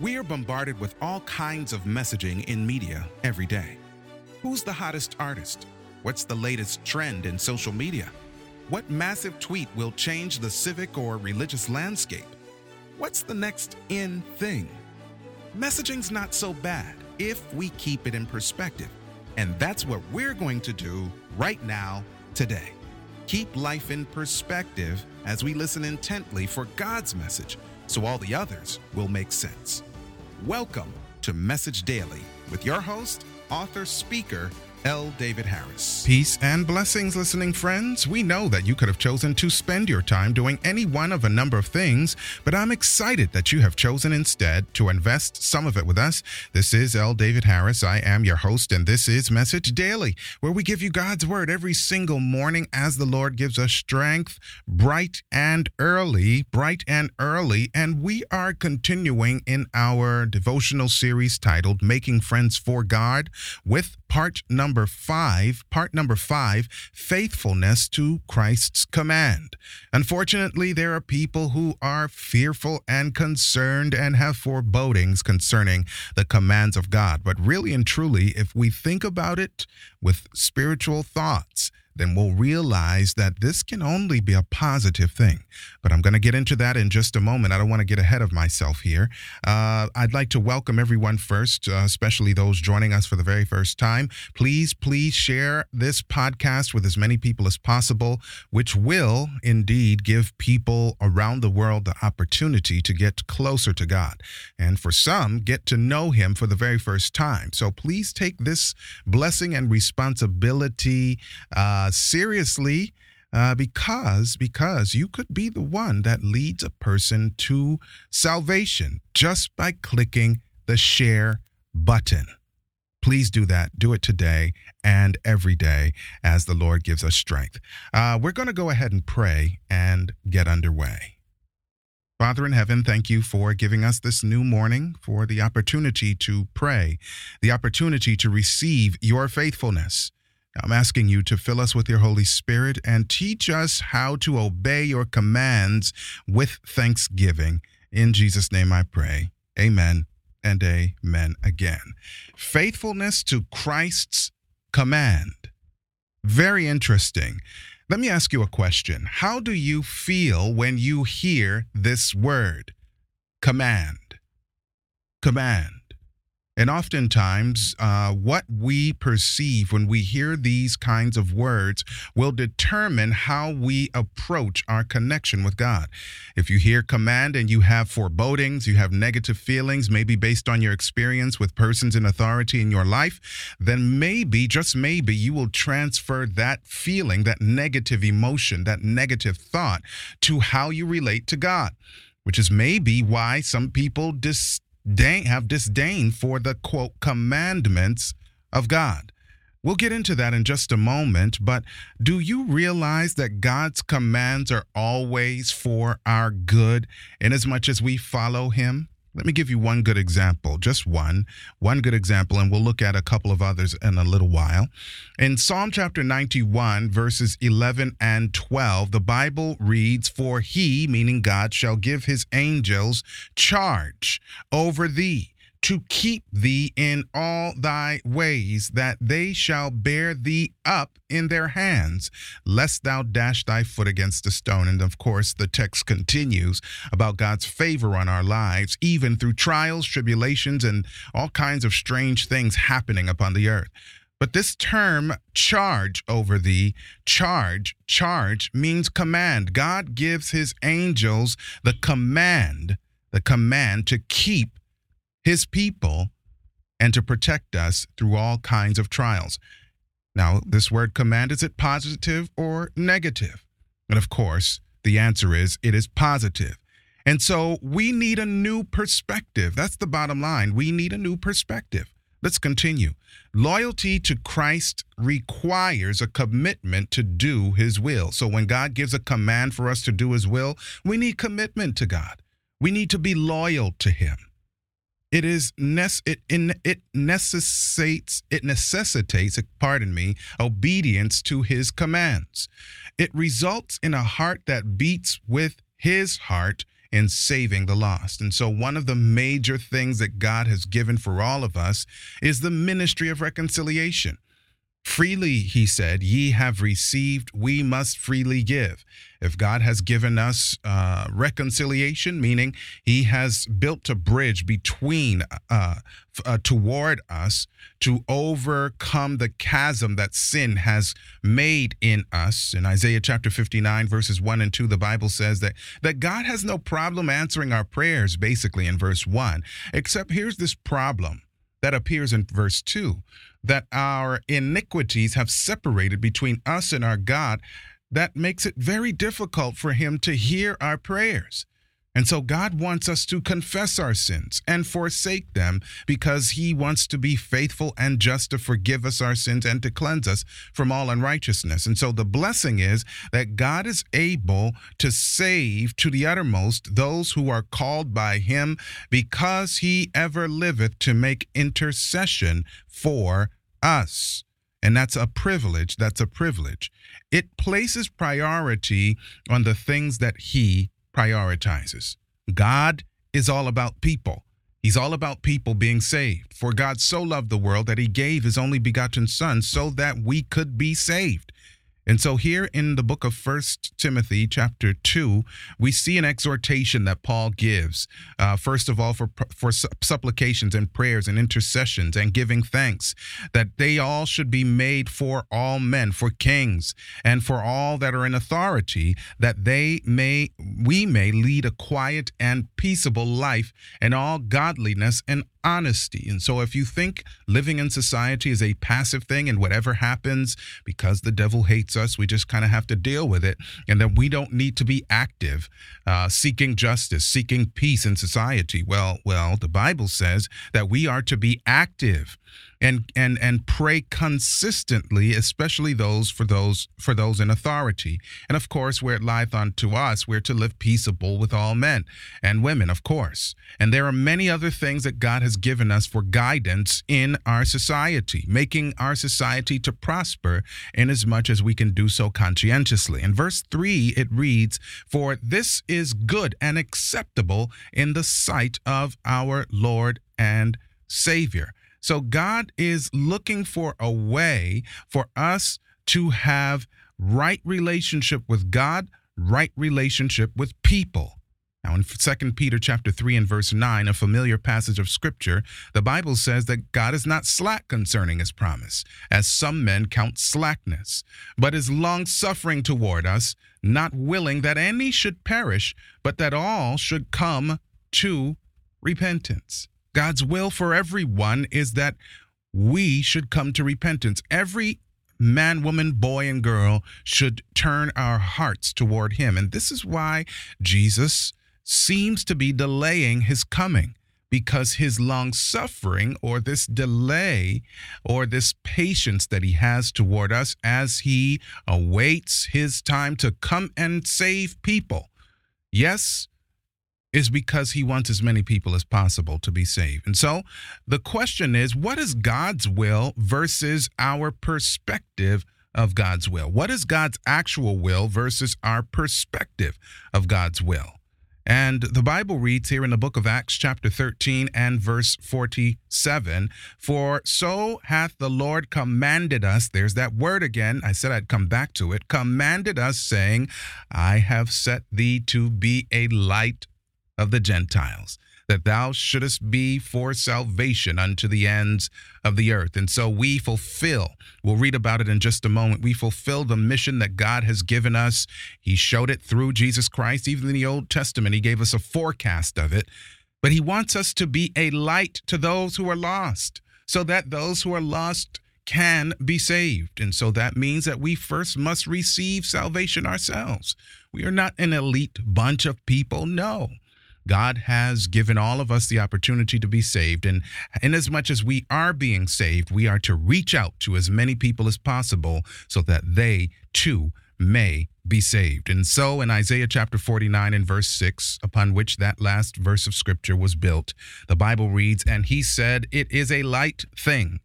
We are bombarded with all kinds of messaging in media every day. Who's the hottest artist? What's the latest trend in social media? What massive tweet will change the civic or religious landscape? What's the next in thing? Messaging's not so bad if we keep it in perspective. And that's what we're going to do right now, today. Keep life in perspective as we listen intently for God's message so all the others will make sense. Welcome to Message Daily with your host, author, speaker, L. David Harris. Peace and blessings, listening friends. We know that you could have chosen to spend your time doing any one of a number of things, but I'm excited that you have chosen instead to invest some of it with us. This is L. David Harris. I am your host, and this is Message Daily, where we give you God's Word every single morning as the Lord gives us strength, bright and early, bright and early. And we are continuing in our devotional series titled Making Friends for God with part number five, part number five, faithfulness to Christ's command. Unfortunately, there are people who are fearful and concerned and have forebodings concerning the commands of God. But really and truly, if we think about it with spiritual thoughts, then we'll realize that this can only be a positive thing. But I'm going to get into that in just a moment. I don't want to get ahead of myself here. Uh, I'd like to welcome everyone first, uh, especially those joining us for the very first time. Please, please share this podcast with as many people as possible, which will indeed give people around the world the opportunity to get closer to God. And for some, get to know Him for the very first time. So please take this blessing and responsibility. Uh, seriously uh, because because you could be the one that leads a person to salvation just by clicking the share button. Please do that. Do it today and every day as the Lord gives us strength. Uh, we're going to go ahead and pray and get underway. Father in heaven, thank you for giving us this new morning, for the opportunity to pray, the opportunity to receive your faithfulness. I'm asking you to fill us with your Holy Spirit and teach us how to obey your commands with thanksgiving. In Jesus' name I pray. Amen and amen again. Faithfulness to Christ's command. Very interesting. Let me ask you a question. How do you feel when you hear this word? Command. Command. And oftentimes, uh, what we perceive when we hear these kinds of words will determine how we approach our connection with God. If you hear command and you have forebodings, you have negative feelings, maybe based on your experience with persons in authority in your life, then maybe, just maybe, you will transfer that feeling, that negative emotion, that negative thought to how you relate to God, which is maybe why some people dis have disdain for the quote commandments of God. We'll get into that in just a moment, but do you realize that God's commands are always for our good inasmuch as we follow Him? Let me give you one good example, just one, one good example, and we'll look at a couple of others in a little while. In Psalm chapter 91, verses 11 and 12, the Bible reads, For he, meaning God, shall give his angels charge over thee to keep thee in all thy ways, that they shall bear thee up in their hands, lest thou dash thy foot against a stone. And of course, the text continues about God's favor on our lives, even through trials, tribulations, and all kinds of strange things happening upon the earth. But this term, charge over thee, charge, charge means command. God gives his angels the command, the command to keep his people and to protect us through all kinds of trials. Now, this word command, is it positive or negative? And of course, the answer is it is positive. And so we need a new perspective. That's the bottom line. We need a new perspective. Let's continue. Loyalty to Christ requires a commitment to do his will. So when God gives a command for us to do his will, we need commitment to God. We need to be loyal to him. It is nece- it it necessitates it necessitates pardon me obedience to his commands. It results in a heart that beats with his heart in saving the lost. And so, one of the major things that God has given for all of us is the ministry of reconciliation. Freely, he said, ye have received, we must freely give. If God has given us uh, reconciliation, meaning he has built a bridge between, uh, uh, toward us to overcome the chasm that sin has made in us. In Isaiah chapter 59, verses 1 and 2, the Bible says that, that God has no problem answering our prayers, basically, in verse 1, except here's this problem that appears in verse 2 that our iniquities have separated between us and our God, that makes it very difficult for Him to hear our prayers. And so God wants us to confess our sins and forsake them because he wants to be faithful and just to forgive us our sins and to cleanse us from all unrighteousness. And so the blessing is that God is able to save to the uttermost those who are called by him because he ever liveth to make intercession for us. And that's a privilege. That's a privilege. It places priority on the things that he prioritizes. God is all about people. He's all about people being saved. For God so loved the world that he gave his only begotten Son so that we could be saved. And so here in the book of First Timothy, chapter 2, we see an exhortation that Paul gives. Uh, first of all, for, for supplications and prayers and intercessions and giving thanks, that they all should be made for all men, for kings, and for all that are in authority, that they may, we may lead a quiet and peaceable life in all godliness and honesty. And so, if you think living in society is a passive thing and whatever happens because the devil hates us, we just kind of have to deal with it, and that we don't need to be active, uh, seeking justice, seeking peace in society. Well, well, the Bible says that we are to be active and and and pray consistently, especially those for those for those in authority. And of course, where it lieth unto us, we're to live peaceable with all men and women, of course. And there are many other things that God has given us for guidance in our society, making our society to prosper in as much as we can do so conscientiously. In verse 3, it reads, For this is good and acceptable in the sight of our Lord and Savior. So God is looking for a way for us to have right relationship with God, right relationship with people. Now in 2 Peter chapter 3 and verse 9, a familiar passage of scripture, the Bible says that God is not slack concerning his promise, as some men count slackness, but is long-suffering toward us, not willing that any should perish, but that all should come to repentance. God's will for everyone is that we should come to repentance. Every man, woman, boy, and girl should turn our hearts toward Him. And this is why Jesus seems to be delaying His coming. Because his long suffering, or this delay, or this patience that he has toward us as he awaits his time to come and save people. Yes, is because he wants as many people as possible to be saved. And so the question is what is God's will versus our perspective of God's will? What is God's actual will versus our perspective of God's will? And the Bible reads here in the book of Acts, chapter 13 and verse 47 For so hath the Lord commanded us, there's that word again. I said I'd come back to it. Commanded us, saying, I have set thee to be a light of the Gentiles, that thou shouldest be for salvation unto the ends of the earth. And so we fulfill, we'll read about it in just a moment. We fulfill the mission that God has given us. He showed it through Jesus Christ. Even in the Old Testament, He gave us a forecast of it. But He wants us to be a light to those who are lost, so that those who are lost can be saved. And so that means that we first must receive salvation ourselves. We are not an elite bunch of people. No. God has given all of us the opportunity to be saved. And in as much as we are being saved, we are to reach out to as many people as possible so that they too may be saved. And so in Isaiah chapter 49 and verse 6, upon which that last verse of scripture was built, the Bible reads, And he said, It is a light thing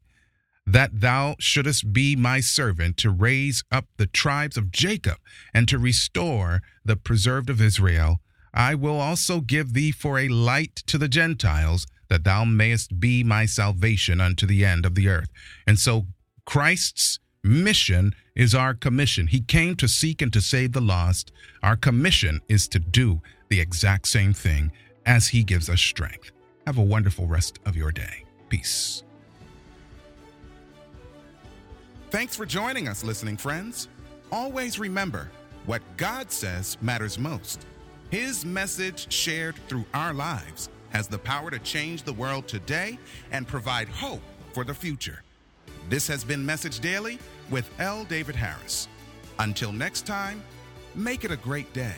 that thou shouldest be my servant to raise up the tribes of Jacob and to restore the preserved of Israel I will also give thee for a light to the Gentiles, that thou mayest be my salvation unto the end of the earth. And so Christ's mission is our commission. He came to seek and to save the lost. Our commission is to do the exact same thing as he gives us strength. Have a wonderful rest of your day. Peace. Thanks for joining us, listening friends. Always remember what God says matters most. His message shared through our lives has the power to change the world today and provide hope for the future. This has been Message Daily with L. David Harris. Until next time, make it a great day.